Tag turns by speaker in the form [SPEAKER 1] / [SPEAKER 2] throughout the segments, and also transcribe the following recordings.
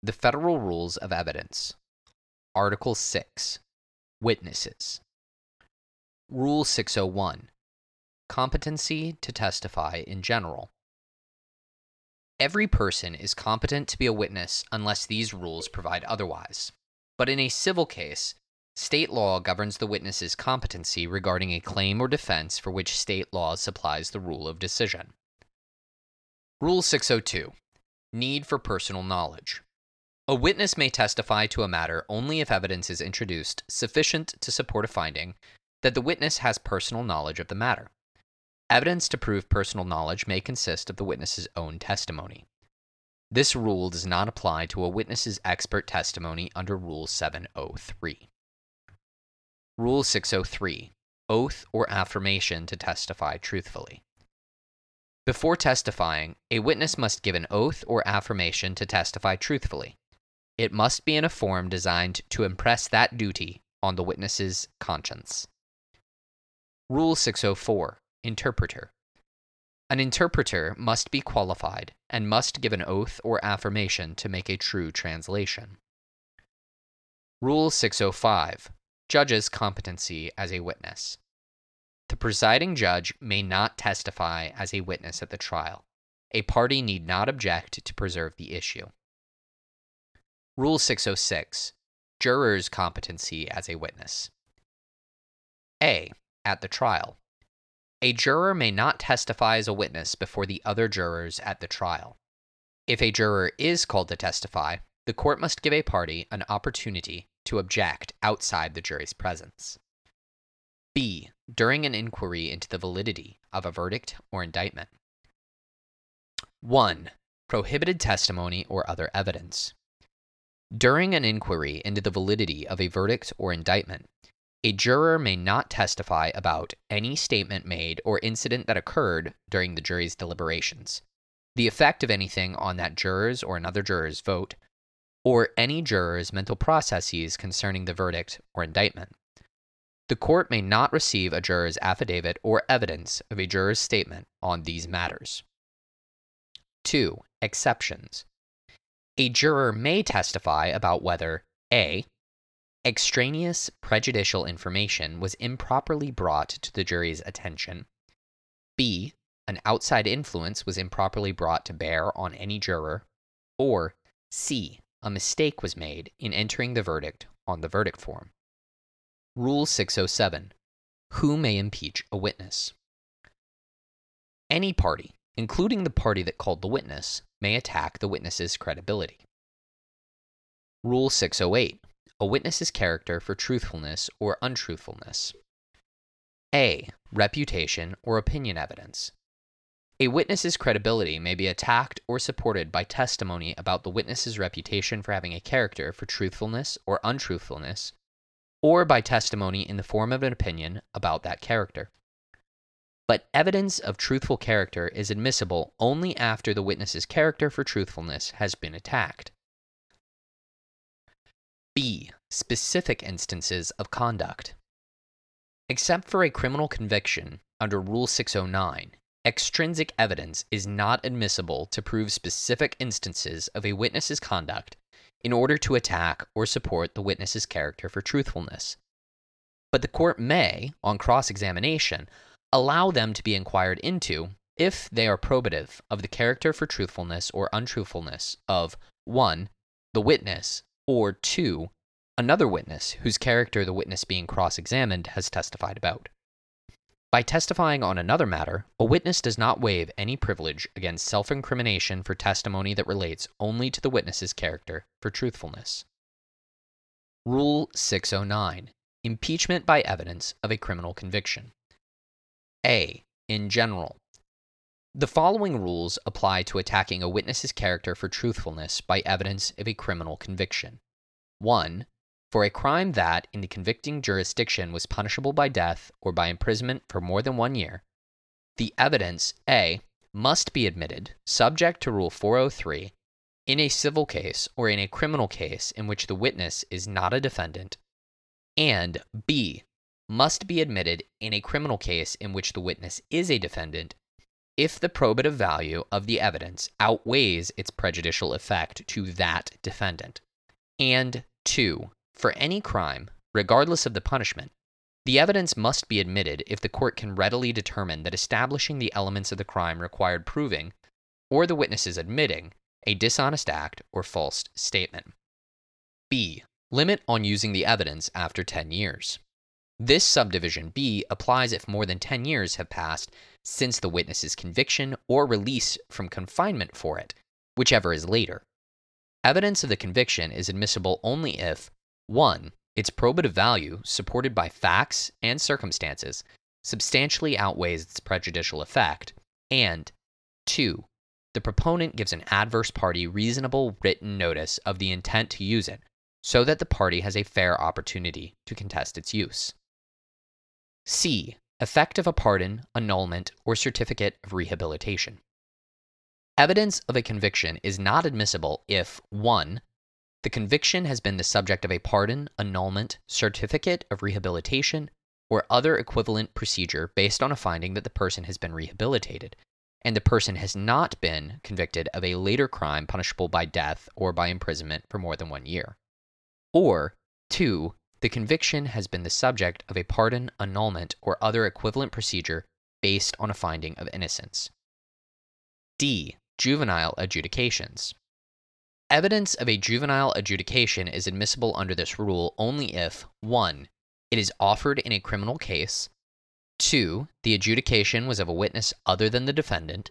[SPEAKER 1] The Federal Rules of Evidence. Article 6 Witnesses. Rule 601 Competency to testify in general. Every person is competent to be a witness unless these rules provide otherwise. But in a civil case, state law governs the witness's competency regarding a claim or defense for which state law supplies the rule of decision. Rule 602 Need for personal knowledge. A witness may testify to a matter only if evidence is introduced sufficient to support a finding that the witness has personal knowledge of the matter. Evidence to prove personal knowledge may consist of the witness's own testimony. This rule does not apply to a witness's expert testimony under Rule 703. Rule 603 Oath or affirmation to testify truthfully. Before testifying, a witness must give an oath or affirmation to testify truthfully. It must be in a form designed to impress that duty on the witness's conscience. Rule 604 Interpreter. An interpreter must be qualified and must give an oath or affirmation to make a true translation. Rule 605 Judge's competency as a witness. The presiding judge may not testify as a witness at the trial. A party need not object to preserve the issue. Rule 606 Juror's competency as a witness. A. At the trial. A juror may not testify as a witness before the other jurors at the trial. If a juror is called to testify, the court must give a party an opportunity to object outside the jury's presence. B. During an inquiry into the validity of a verdict or indictment. 1. Prohibited testimony or other evidence. During an inquiry into the validity of a verdict or indictment, a juror may not testify about any statement made or incident that occurred during the jury's deliberations, the effect of anything on that juror's or another juror's vote, or any juror's mental processes concerning the verdict or indictment. The court may not receive a juror's affidavit or evidence of a juror's statement on these matters. 2. Exceptions. A juror may testify about whether A. Extraneous prejudicial information was improperly brought to the jury's attention. B. An outside influence was improperly brought to bear on any juror. Or C. A mistake was made in entering the verdict on the verdict form. Rule 607 Who may impeach a witness? Any party, including the party that called the witness, may attack the witness's credibility. Rule 608 A witness's character for truthfulness or untruthfulness. A. Reputation or opinion evidence. A witness's credibility may be attacked or supported by testimony about the witness's reputation for having a character for truthfulness or untruthfulness or by testimony in the form of an opinion about that character. But evidence of truthful character is admissible only after the witness's character for truthfulness has been attacked. B. Specific instances of conduct. Except for a criminal conviction under Rule 609, extrinsic evidence is not admissible to prove specific instances of a witness's conduct in order to attack or support the witness's character for truthfulness. But the court may, on cross examination, allow them to be inquired into if they are probative of the character for truthfulness or untruthfulness of 1. the witness, or 2. another witness whose character the witness being cross examined has testified about. By testifying on another matter, a witness does not waive any privilege against self incrimination for testimony that relates only to the witness's character for truthfulness. Rule 609 Impeachment by evidence of a criminal conviction. A. In general, the following rules apply to attacking a witness's character for truthfulness by evidence of a criminal conviction. 1 for a crime that, in the convicting jurisdiction, was punishable by death or by imprisonment for more than one year, the evidence A must be admitted, subject to Rule 403, in a civil case or in a criminal case in which the witness is not a defendant, and B must be admitted in a criminal case in which the witness is a defendant if the probative value of the evidence outweighs its prejudicial effect to that defendant. And 2. For any crime, regardless of the punishment, the evidence must be admitted if the court can readily determine that establishing the elements of the crime required proving, or the witnesses admitting, a dishonest act or false statement. B. Limit on using the evidence after 10 years. This subdivision B applies if more than 10 years have passed since the witness's conviction or release from confinement for it, whichever is later. Evidence of the conviction is admissible only if 1. Its probative value, supported by facts and circumstances, substantially outweighs its prejudicial effect, and 2. The proponent gives an adverse party reasonable written notice of the intent to use it, so that the party has a fair opportunity to contest its use. C. Effect of a pardon, annulment, or certificate of rehabilitation. Evidence of a conviction is not admissible if 1. The conviction has been the subject of a pardon, annulment, certificate of rehabilitation, or other equivalent procedure based on a finding that the person has been rehabilitated, and the person has not been convicted of a later crime punishable by death or by imprisonment for more than one year. Or, 2. The conviction has been the subject of a pardon, annulment, or other equivalent procedure based on a finding of innocence. D. Juvenile adjudications. Evidence of a juvenile adjudication is admissible under this rule only if 1. It is offered in a criminal case, 2. The adjudication was of a witness other than the defendant,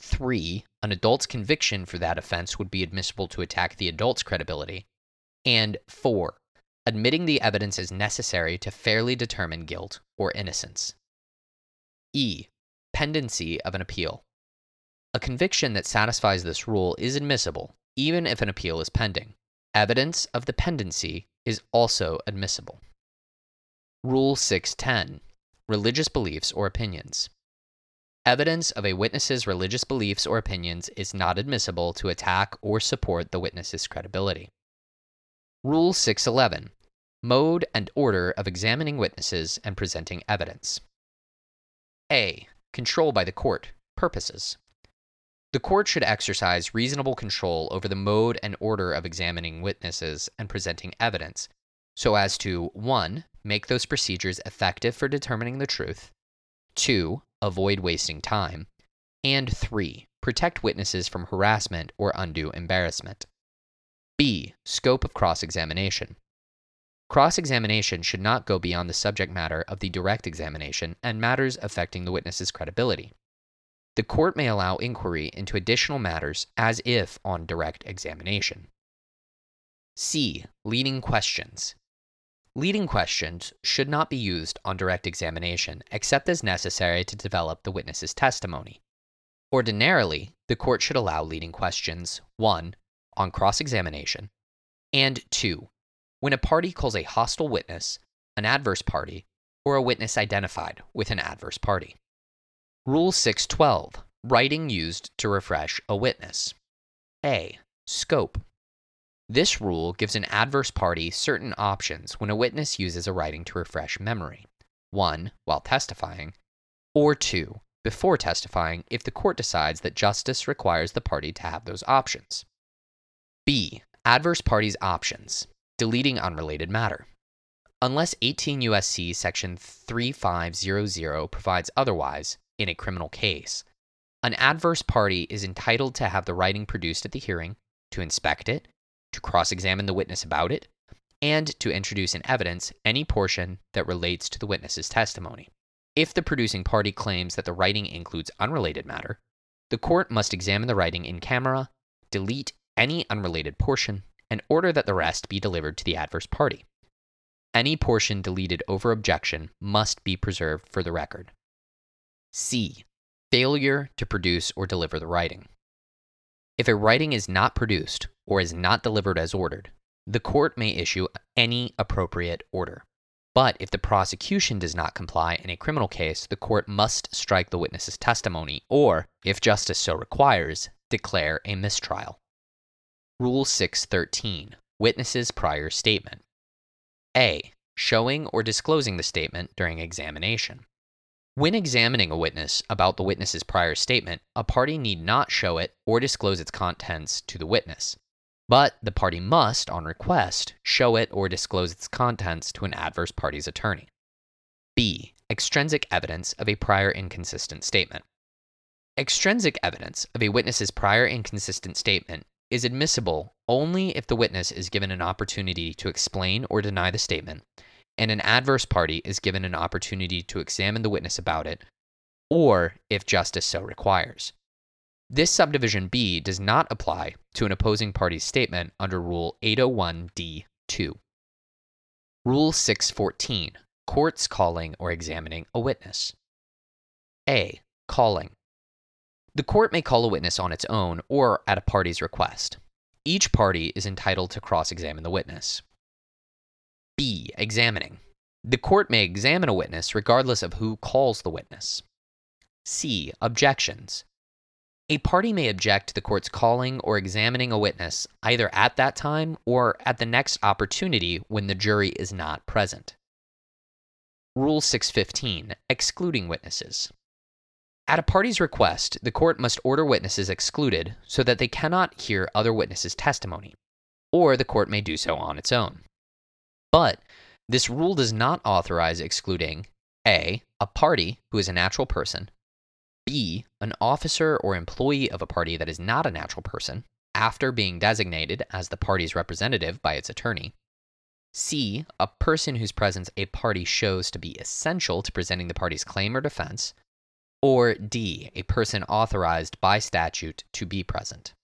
[SPEAKER 1] 3. An adult's conviction for that offense would be admissible to attack the adult's credibility, and 4. Admitting the evidence is necessary to fairly determine guilt or innocence. E. Pendency of an appeal. A conviction that satisfies this rule is admissible even if an appeal is pending. Evidence of the pendency is also admissible. Rule 610 Religious Beliefs or Opinions. Evidence of a witness's religious beliefs or opinions is not admissible to attack or support the witness's credibility. Rule 611 Mode and order of examining witnesses and presenting evidence. A. Control by the court. Purposes. The court should exercise reasonable control over the mode and order of examining witnesses and presenting evidence, so as to 1. Make those procedures effective for determining the truth, 2. Avoid wasting time, and 3. Protect witnesses from harassment or undue embarrassment. B. Scope of cross examination. Cross examination should not go beyond the subject matter of the direct examination and matters affecting the witness's credibility the court may allow inquiry into additional matters as if on direct examination. C. Leading questions. Leading questions should not be used on direct examination except as necessary to develop the witness's testimony. Ordinarily, the court should allow leading questions 1. On cross examination, and 2. when a party calls a hostile witness, an adverse party, or a witness identified with an adverse party. Rule 612 Writing used to refresh a witness. A. Scope. This rule gives an adverse party certain options when a witness uses a writing to refresh memory 1. while testifying, or 2. before testifying if the court decides that justice requires the party to have those options. B. Adverse parties' options. Deleting unrelated matter. Unless 18 USC section 3500 provides otherwise, in a criminal case. An adverse party is entitled to have the writing produced at the hearing, to inspect it, to cross examine the witness about it, and to introduce in evidence any portion that relates to the witness's testimony. If the producing party claims that the writing includes unrelated matter, the court must examine the writing in camera, delete any unrelated portion, and order that the rest be delivered to the adverse party. Any portion deleted over objection must be preserved for the record. C. Failure to produce or deliver the writing. If a writing is not produced or is not delivered as ordered, the court may issue any appropriate order. But if the prosecution does not comply in a criminal case, the court must strike the witness's testimony or, if justice so requires, declare a mistrial. Rule 613 Witness's prior statement. A. Showing or disclosing the statement during examination. When examining a witness about the witness's prior statement, a party need not show it or disclose its contents to the witness. But the party must, on request, show it or disclose its contents to an adverse party's attorney. B. Extrinsic evidence of a prior inconsistent statement. Extrinsic evidence of a witness's prior inconsistent statement is admissible only if the witness is given an opportunity to explain or deny the statement, and an adverse party is given an opportunity to examine the witness about it, or if justice so requires. This subdivision B does not apply to an opposing party's statement under Rule 801d2. Rule 614 Courts calling or examining a witness. A. Calling. The court may call a witness on its own or at a party's request. Each party is entitled to cross examine the witness. B. Examining. The court may examine a witness regardless of who calls the witness. C. Objections. A party may object to the court's calling or examining a witness either at that time or at the next opportunity when the jury is not present. Rule 615 Excluding Witnesses. At a party's request, the court must order witnesses excluded so that they cannot hear other witnesses' testimony, or the court may do so on its own. But this rule does not authorize excluding A. a party who is a natural person, B. an officer or employee of a party that is not a natural person after being designated as the party's representative by its attorney, C. a person whose presence a party shows to be essential to presenting the party's claim or defense, or D, a person authorized by statute to be present.